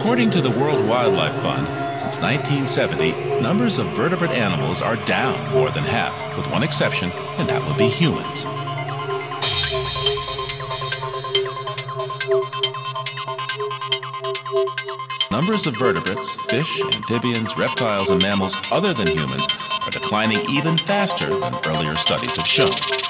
According to the World Wildlife Fund, since 1970, numbers of vertebrate animals are down more than half, with one exception, and that would be humans. Numbers of vertebrates, fish, amphibians, reptiles, and mammals other than humans are declining even faster than earlier studies have shown.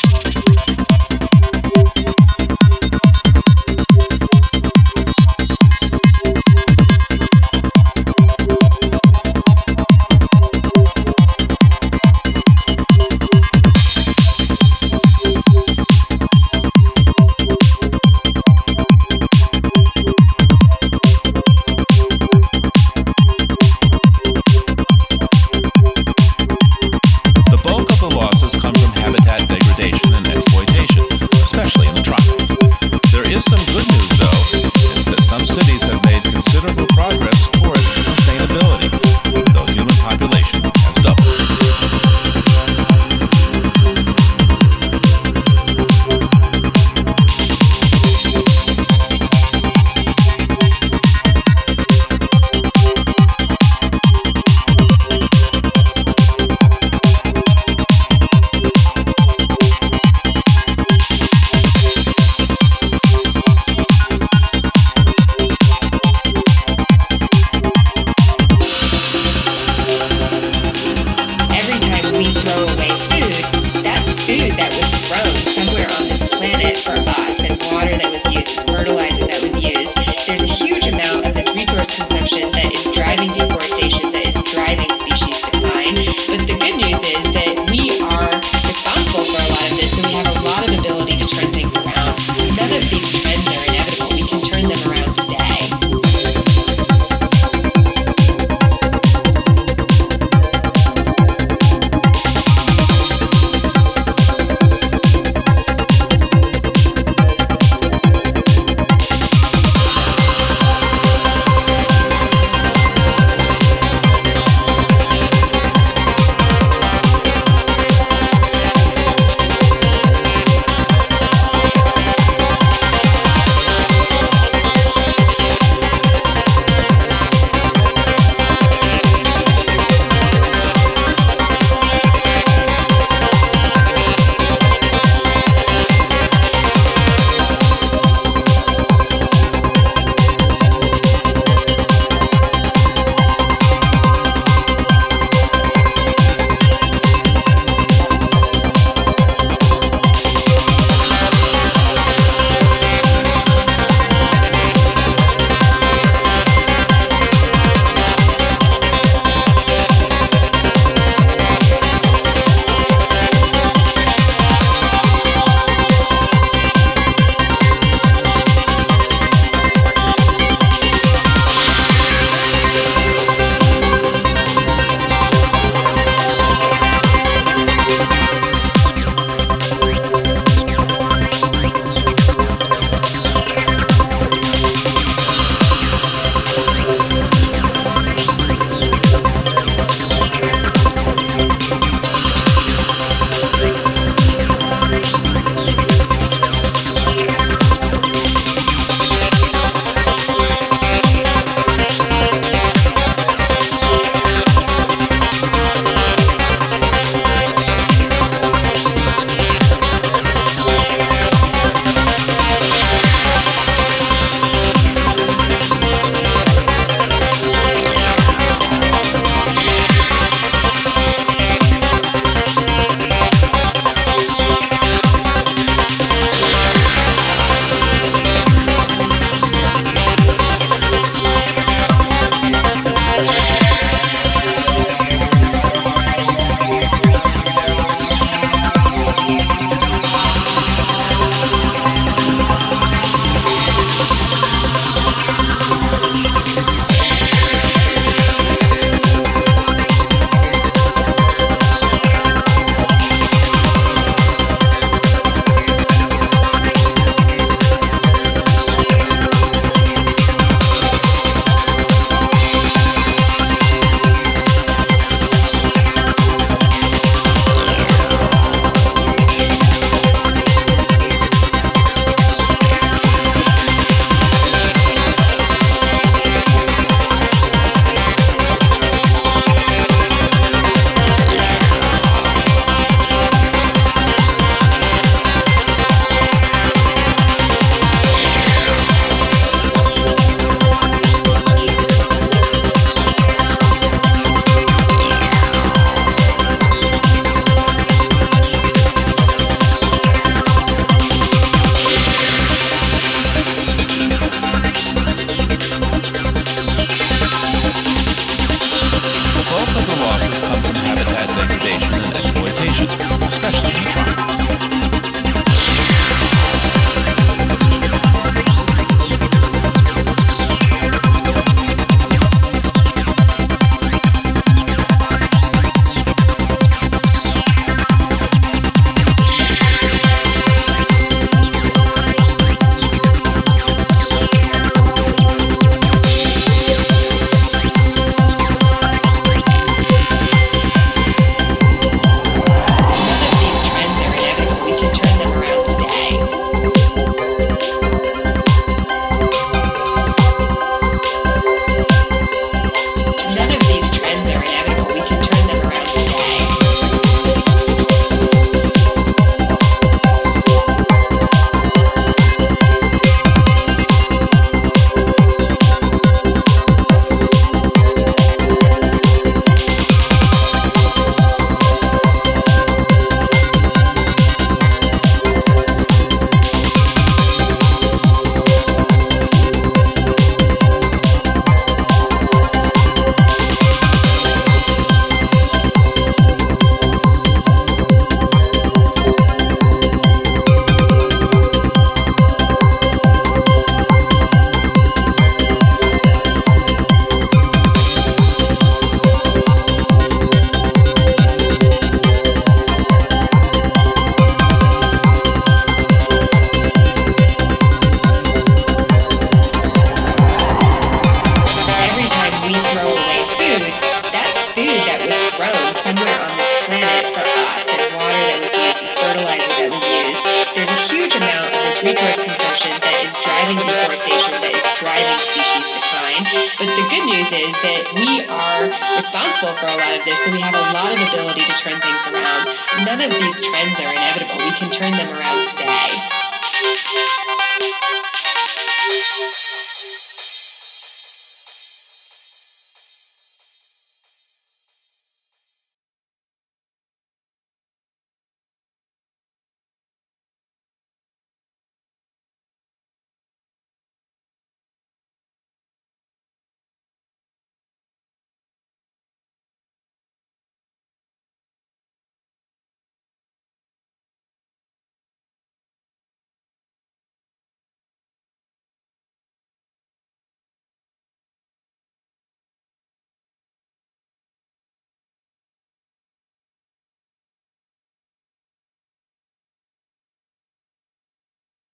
there's a huge amount of this resource consumption that is driving deforestation, that is driving species decline. But the good news is that we are responsible for a lot of this, so we have a lot of ability to turn things around. None of these trends are inevitable. We can turn them around today.